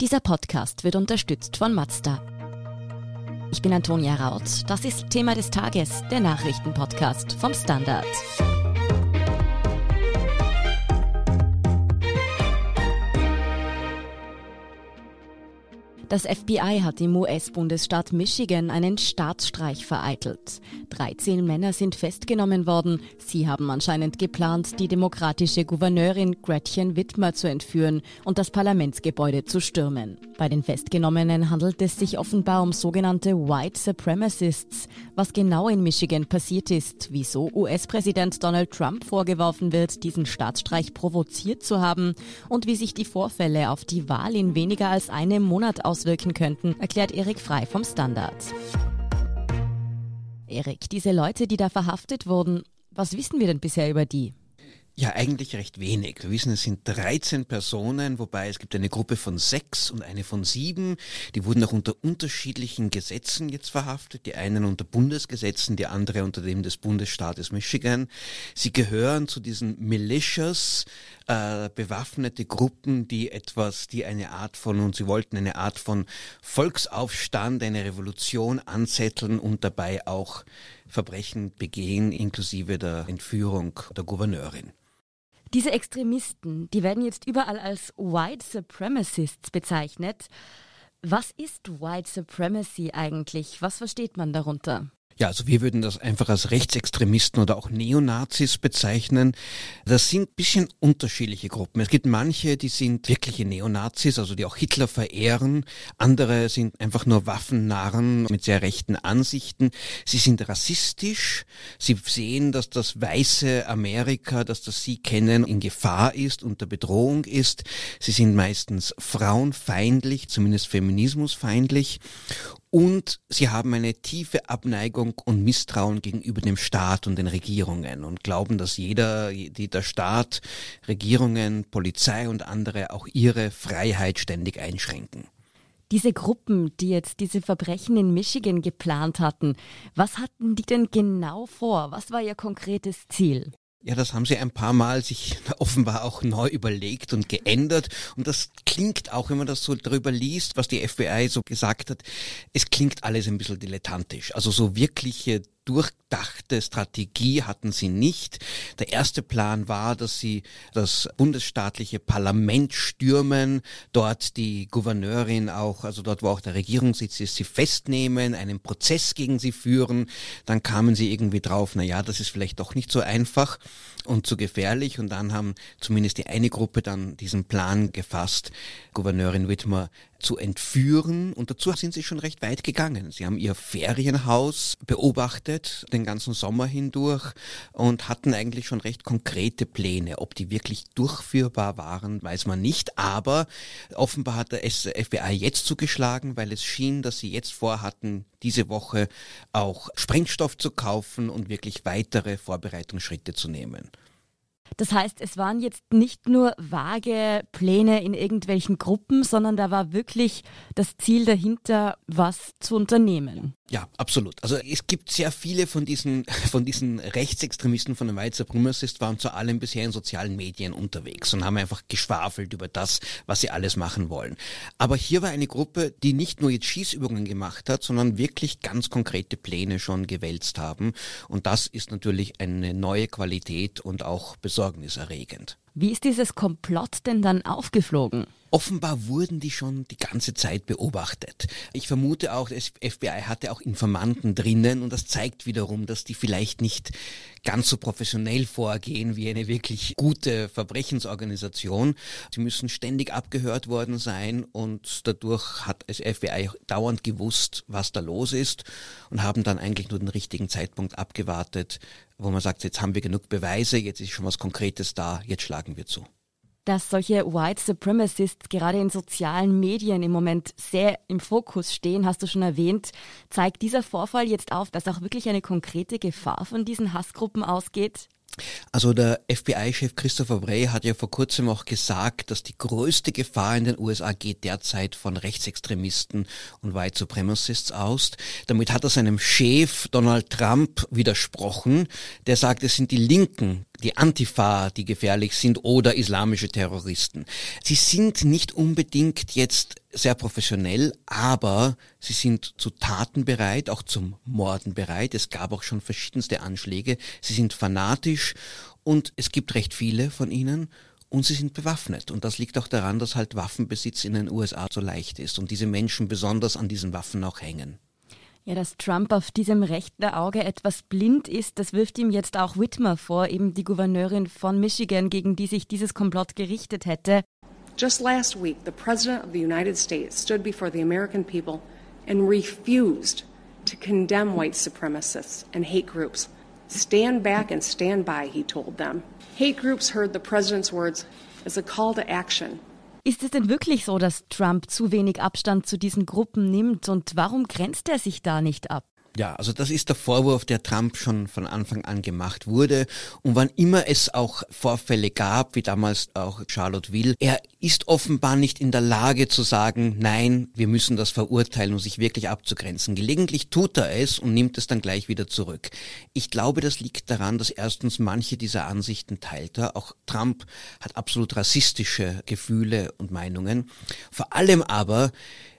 Dieser Podcast wird unterstützt von Mazda. Ich bin Antonia Raut. Das ist Thema des Tages, der Nachrichtenpodcast vom Standard. Das FBI hat im US-Bundesstaat Michigan einen Staatsstreich vereitelt. 13 Männer sind festgenommen worden. Sie haben anscheinend geplant, die demokratische Gouverneurin Gretchen Whitmer zu entführen und das Parlamentsgebäude zu stürmen. Bei den Festgenommenen handelt es sich offenbar um sogenannte White Supremacists. Was genau in Michigan passiert ist, wieso US-Präsident Donald Trump vorgeworfen wird, diesen Staatsstreich provoziert zu haben und wie sich die Vorfälle auf die Wahl in weniger als einem Monat auswirken könnten, erklärt Erik Frei vom Standard. Erik, diese Leute, die da verhaftet wurden, was wissen wir denn bisher über die? Ja, eigentlich recht wenig. Wir wissen, es sind 13 Personen, wobei es gibt eine Gruppe von sechs und eine von sieben. Die wurden auch unter unterschiedlichen Gesetzen jetzt verhaftet. Die einen unter Bundesgesetzen, die andere unter dem des Bundesstaates Michigan. Sie gehören zu diesen Militias, äh, bewaffnete Gruppen, die etwas, die eine Art von, und sie wollten eine Art von Volksaufstand, eine Revolution anzetteln und dabei auch Verbrechen begehen, inklusive der Entführung der Gouverneurin. Diese Extremisten, die werden jetzt überall als White Supremacists bezeichnet. Was ist White Supremacy eigentlich? Was versteht man darunter? Ja, also wir würden das einfach als Rechtsextremisten oder auch Neonazis bezeichnen. Das sind bisschen unterschiedliche Gruppen. Es gibt manche, die sind wirkliche Neonazis, also die auch Hitler verehren. Andere sind einfach nur Waffennarren mit sehr rechten Ansichten. Sie sind rassistisch. Sie sehen, dass das weiße Amerika, das das sie kennen, in Gefahr ist, unter Bedrohung ist. Sie sind meistens frauenfeindlich, zumindest feminismusfeindlich und sie haben eine tiefe Abneigung und Misstrauen gegenüber dem Staat und den Regierungen und glauben, dass jeder, der Staat, Regierungen, Polizei und andere auch ihre Freiheit ständig einschränken. Diese Gruppen, die jetzt diese Verbrechen in Michigan geplant hatten, was hatten die denn genau vor? Was war ihr konkretes Ziel? Ja, das haben sie ein paar Mal sich offenbar auch neu überlegt und geändert. Und das klingt auch, wenn man das so darüber liest, was die FBI so gesagt hat, es klingt alles ein bisschen dilettantisch. Also so wirkliche durchdachte Strategie hatten sie nicht. Der erste Plan war, dass sie das bundesstaatliche Parlament stürmen, dort die Gouverneurin auch, also dort, wo auch der Regierungssitz ist, sie festnehmen, einen Prozess gegen sie führen. Dann kamen sie irgendwie drauf, na ja, das ist vielleicht doch nicht so einfach und zu gefährlich. Und dann haben zumindest die eine Gruppe dann diesen Plan gefasst, Gouverneurin Whitmer zu entführen. Und dazu sind sie schon recht weit gegangen. Sie haben ihr Ferienhaus beobachtet, den ganzen Sommer hindurch, und hatten eigentlich schon recht konkrete Pläne. Ob die wirklich durchführbar waren, weiß man nicht. Aber offenbar hat der FBI jetzt zugeschlagen, weil es schien, dass sie jetzt vorhatten, diese Woche auch Sprengstoff zu kaufen und wirklich weitere Vorbereitungsschritte zu nehmen. Das heißt, es waren jetzt nicht nur vage Pläne in irgendwelchen Gruppen, sondern da war wirklich das Ziel dahinter, was zu unternehmen. Ja, absolut. Also es gibt sehr viele von diesen, von diesen Rechtsextremisten von den Weizer Brummersist waren zu allem bisher in sozialen Medien unterwegs und haben einfach geschwafelt über das, was sie alles machen wollen. Aber hier war eine Gruppe, die nicht nur jetzt Schießübungen gemacht hat, sondern wirklich ganz konkrete Pläne schon gewälzt haben. Und das ist natürlich eine neue Qualität und auch besorgniserregend. Wie ist dieses Komplott denn dann aufgeflogen? Offenbar wurden die schon die ganze Zeit beobachtet. Ich vermute auch, das FBI hatte auch Informanten drinnen und das zeigt wiederum, dass die vielleicht nicht ganz so professionell vorgehen wie eine wirklich gute Verbrechensorganisation. Sie müssen ständig abgehört worden sein und dadurch hat das FBI dauernd gewusst, was da los ist und haben dann eigentlich nur den richtigen Zeitpunkt abgewartet, wo man sagt, jetzt haben wir genug Beweise, jetzt ist schon was Konkretes da, jetzt schlagen wir zu dass solche White Supremacists gerade in sozialen Medien im Moment sehr im Fokus stehen, hast du schon erwähnt. Zeigt dieser Vorfall jetzt auf, dass auch wirklich eine konkrete Gefahr von diesen Hassgruppen ausgeht? Also der FBI-Chef Christopher Bray hat ja vor kurzem auch gesagt, dass die größte Gefahr in den USA geht derzeit von Rechtsextremisten und White Supremacists aus. Damit hat er seinem Chef Donald Trump widersprochen, der sagt, es sind die Linken, die Antifa, die gefährlich sind oder islamische Terroristen. Sie sind nicht unbedingt jetzt sehr professionell, aber sie sind zu Taten bereit, auch zum Morden bereit. Es gab auch schon verschiedenste Anschläge. Sie sind fanatisch und es gibt recht viele von ihnen und sie sind bewaffnet. Und das liegt auch daran, dass halt Waffenbesitz in den USA so leicht ist und diese Menschen besonders an diesen Waffen auch hängen. Ja, dass Trump auf diesem rechten Auge etwas blind ist, das wirft ihm jetzt auch Whitmer vor, eben die Gouverneurin von Michigan, gegen die sich dieses Komplott gerichtet hätte. Just last week, the President of the United States stood before the American people and refused to condemn white supremacists and hate groups. Stand back and stand by, he told them. Hate groups heard the President's words as a call to action ist es denn wirklich so, dass Trump zu wenig Abstand zu diesen Gruppen nimmt und warum grenzt er sich da nicht ab? Ja, also das ist der Vorwurf, der Trump schon von Anfang an gemacht wurde. Und wann immer es auch Vorfälle gab, wie damals auch Charlotte Will, er ist offenbar nicht in der Lage zu sagen, nein, wir müssen das verurteilen und sich wirklich abzugrenzen. Gelegentlich tut er es und nimmt es dann gleich wieder zurück. Ich glaube, das liegt daran, dass erstens manche dieser Ansichten teilt er. Auch Trump hat absolut rassistische Gefühle und Meinungen. Vor allem aber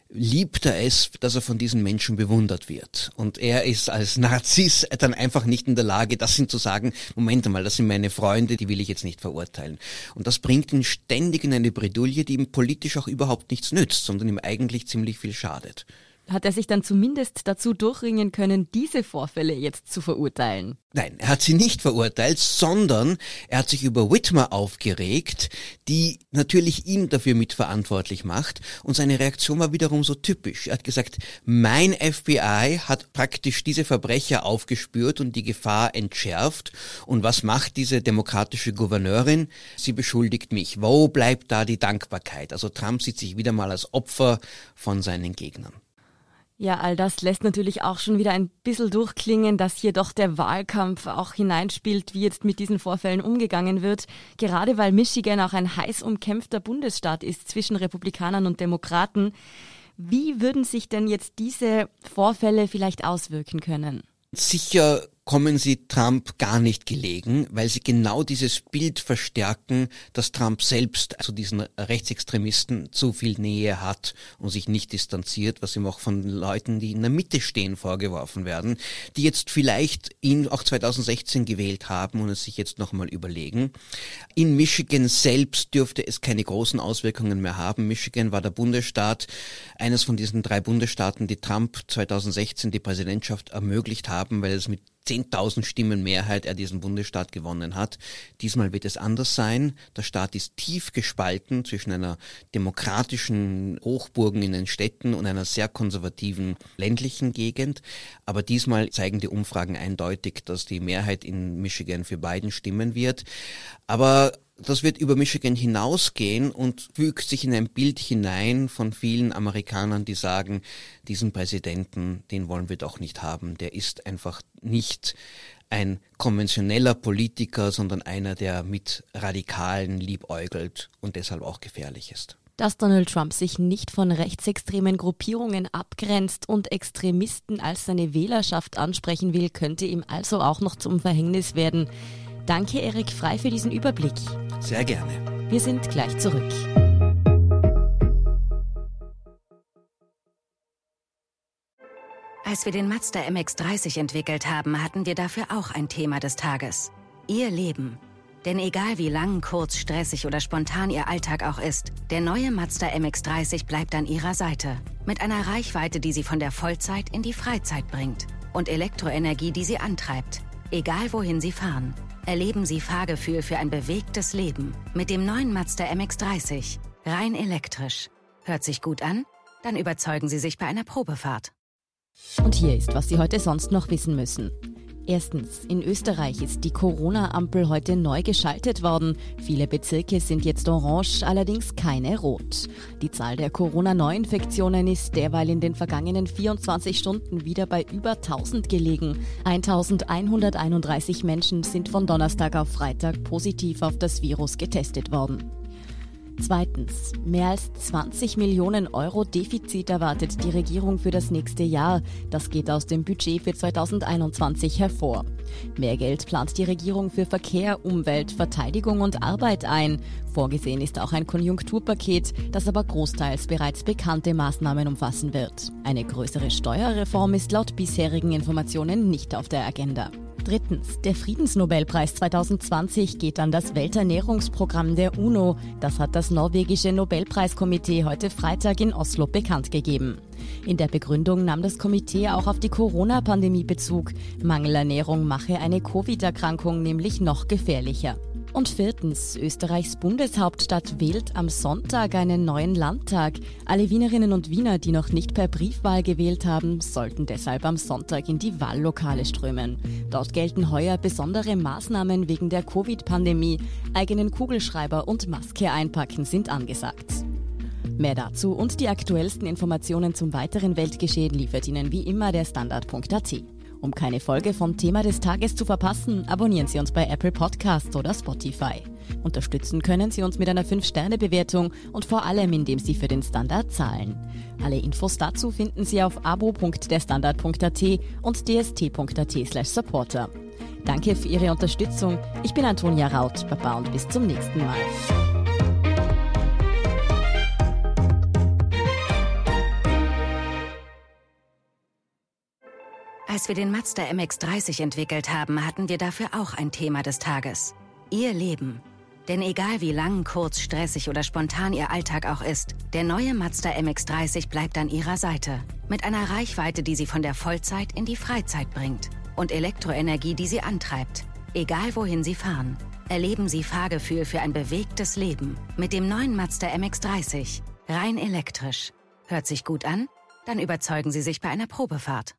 liebt er es, dass er von diesen Menschen bewundert wird. Und er ist als Narziss dann einfach nicht in der Lage, das sind zu sagen, Moment mal, das sind meine Freunde, die will ich jetzt nicht verurteilen. Und das bringt ihn ständig in eine Bredouille, die ihm politisch auch überhaupt nichts nützt, sondern ihm eigentlich ziemlich viel schadet hat er sich dann zumindest dazu durchringen können, diese Vorfälle jetzt zu verurteilen? Nein, er hat sie nicht verurteilt, sondern er hat sich über Whitmer aufgeregt, die natürlich ihn dafür mitverantwortlich macht. Und seine Reaktion war wiederum so typisch. Er hat gesagt, mein FBI hat praktisch diese Verbrecher aufgespürt und die Gefahr entschärft. Und was macht diese demokratische Gouverneurin? Sie beschuldigt mich. Wo bleibt da die Dankbarkeit? Also Trump sieht sich wieder mal als Opfer von seinen Gegnern. Ja, all das lässt natürlich auch schon wieder ein bisschen durchklingen, dass hier doch der Wahlkampf auch hineinspielt, wie jetzt mit diesen Vorfällen umgegangen wird. Gerade weil Michigan auch ein heiß umkämpfter Bundesstaat ist zwischen Republikanern und Demokraten. Wie würden sich denn jetzt diese Vorfälle vielleicht auswirken können? Sicher kommen sie Trump gar nicht gelegen, weil sie genau dieses Bild verstärken, dass Trump selbst zu diesen Rechtsextremisten zu viel Nähe hat und sich nicht distanziert, was ihm auch von Leuten, die in der Mitte stehen, vorgeworfen werden, die jetzt vielleicht ihn auch 2016 gewählt haben und es sich jetzt nochmal überlegen. In Michigan selbst dürfte es keine großen Auswirkungen mehr haben. Michigan war der Bundesstaat, eines von diesen drei Bundesstaaten, die Trump 2016 die Präsidentschaft ermöglicht haben, weil es mit 10.000 Stimmen Mehrheit er diesen Bundesstaat gewonnen hat. Diesmal wird es anders sein. Der Staat ist tief gespalten zwischen einer demokratischen Hochburgen in den Städten und einer sehr konservativen ländlichen Gegend. Aber diesmal zeigen die Umfragen eindeutig, dass die Mehrheit in Michigan für Biden stimmen wird. Aber das wird über Michigan hinausgehen und fügt sich in ein Bild hinein von vielen Amerikanern, die sagen, diesen Präsidenten, den wollen wir doch nicht haben. Der ist einfach nicht ein konventioneller Politiker, sondern einer, der mit Radikalen liebäugelt und deshalb auch gefährlich ist. Dass Donald Trump sich nicht von rechtsextremen Gruppierungen abgrenzt und Extremisten als seine Wählerschaft ansprechen will, könnte ihm also auch noch zum Verhängnis werden. Danke, Erik Frei, für diesen Überblick. Sehr gerne. Wir sind gleich zurück. Als wir den Mazda MX30 entwickelt haben, hatten wir dafür auch ein Thema des Tages. Ihr Leben. Denn egal wie lang, kurz, stressig oder spontan Ihr Alltag auch ist, der neue Mazda MX30 bleibt an Ihrer Seite. Mit einer Reichweite, die Sie von der Vollzeit in die Freizeit bringt. Und Elektroenergie, die Sie antreibt. Egal wohin Sie fahren. Erleben Sie Fahrgefühl für ein bewegtes Leben mit dem neuen Mazda MX30. Rein elektrisch. Hört sich gut an? Dann überzeugen Sie sich bei einer Probefahrt. Und hier ist, was Sie heute sonst noch wissen müssen. Erstens, in Österreich ist die Corona-Ampel heute neu geschaltet worden. Viele Bezirke sind jetzt orange, allerdings keine rot. Die Zahl der Corona-Neuinfektionen ist derweil in den vergangenen 24 Stunden wieder bei über 1000 gelegen. 1131 Menschen sind von Donnerstag auf Freitag positiv auf das Virus getestet worden. Zweitens, mehr als 20 Millionen Euro Defizit erwartet die Regierung für das nächste Jahr. Das geht aus dem Budget für 2021 hervor. Mehr Geld plant die Regierung für Verkehr, Umwelt, Verteidigung und Arbeit ein. Vorgesehen ist auch ein Konjunkturpaket, das aber großteils bereits bekannte Maßnahmen umfassen wird. Eine größere Steuerreform ist laut bisherigen Informationen nicht auf der Agenda. Drittens, der Friedensnobelpreis 2020 geht an das Welternährungsprogramm der UNO. Das hat das norwegische Nobelpreiskomitee heute Freitag in Oslo bekannt gegeben. In der Begründung nahm das Komitee auch auf die Corona-Pandemie Bezug. Mangelernährung mache eine Covid-Erkrankung nämlich noch gefährlicher. Und viertens, Österreichs Bundeshauptstadt wählt am Sonntag einen neuen Landtag. Alle Wienerinnen und Wiener, die noch nicht per Briefwahl gewählt haben, sollten deshalb am Sonntag in die Wahllokale strömen. Dort gelten heuer besondere Maßnahmen wegen der Covid-Pandemie. Eigenen Kugelschreiber und Maske einpacken sind angesagt. Mehr dazu und die aktuellsten Informationen zum weiteren Weltgeschehen liefert Ihnen wie immer der Standard.at. Um keine Folge vom Thema des Tages zu verpassen, abonnieren Sie uns bei Apple Podcasts oder Spotify. Unterstützen können Sie uns mit einer 5-Sterne-Bewertung und vor allem, indem Sie für den Standard zahlen. Alle Infos dazu finden Sie auf abo.derstandard.at und dst.at supporter. Danke für Ihre Unterstützung. Ich bin Antonia Raut. Baba und bis zum nächsten Mal. Als wir den Mazda MX30 entwickelt haben, hatten wir dafür auch ein Thema des Tages. Ihr Leben. Denn egal wie lang, kurz, stressig oder spontan Ihr Alltag auch ist, der neue Mazda MX30 bleibt an Ihrer Seite. Mit einer Reichweite, die Sie von der Vollzeit in die Freizeit bringt. Und Elektroenergie, die Sie antreibt. Egal wohin Sie fahren. Erleben Sie Fahrgefühl für ein bewegtes Leben. Mit dem neuen Mazda MX30. Rein elektrisch. Hört sich gut an? Dann überzeugen Sie sich bei einer Probefahrt.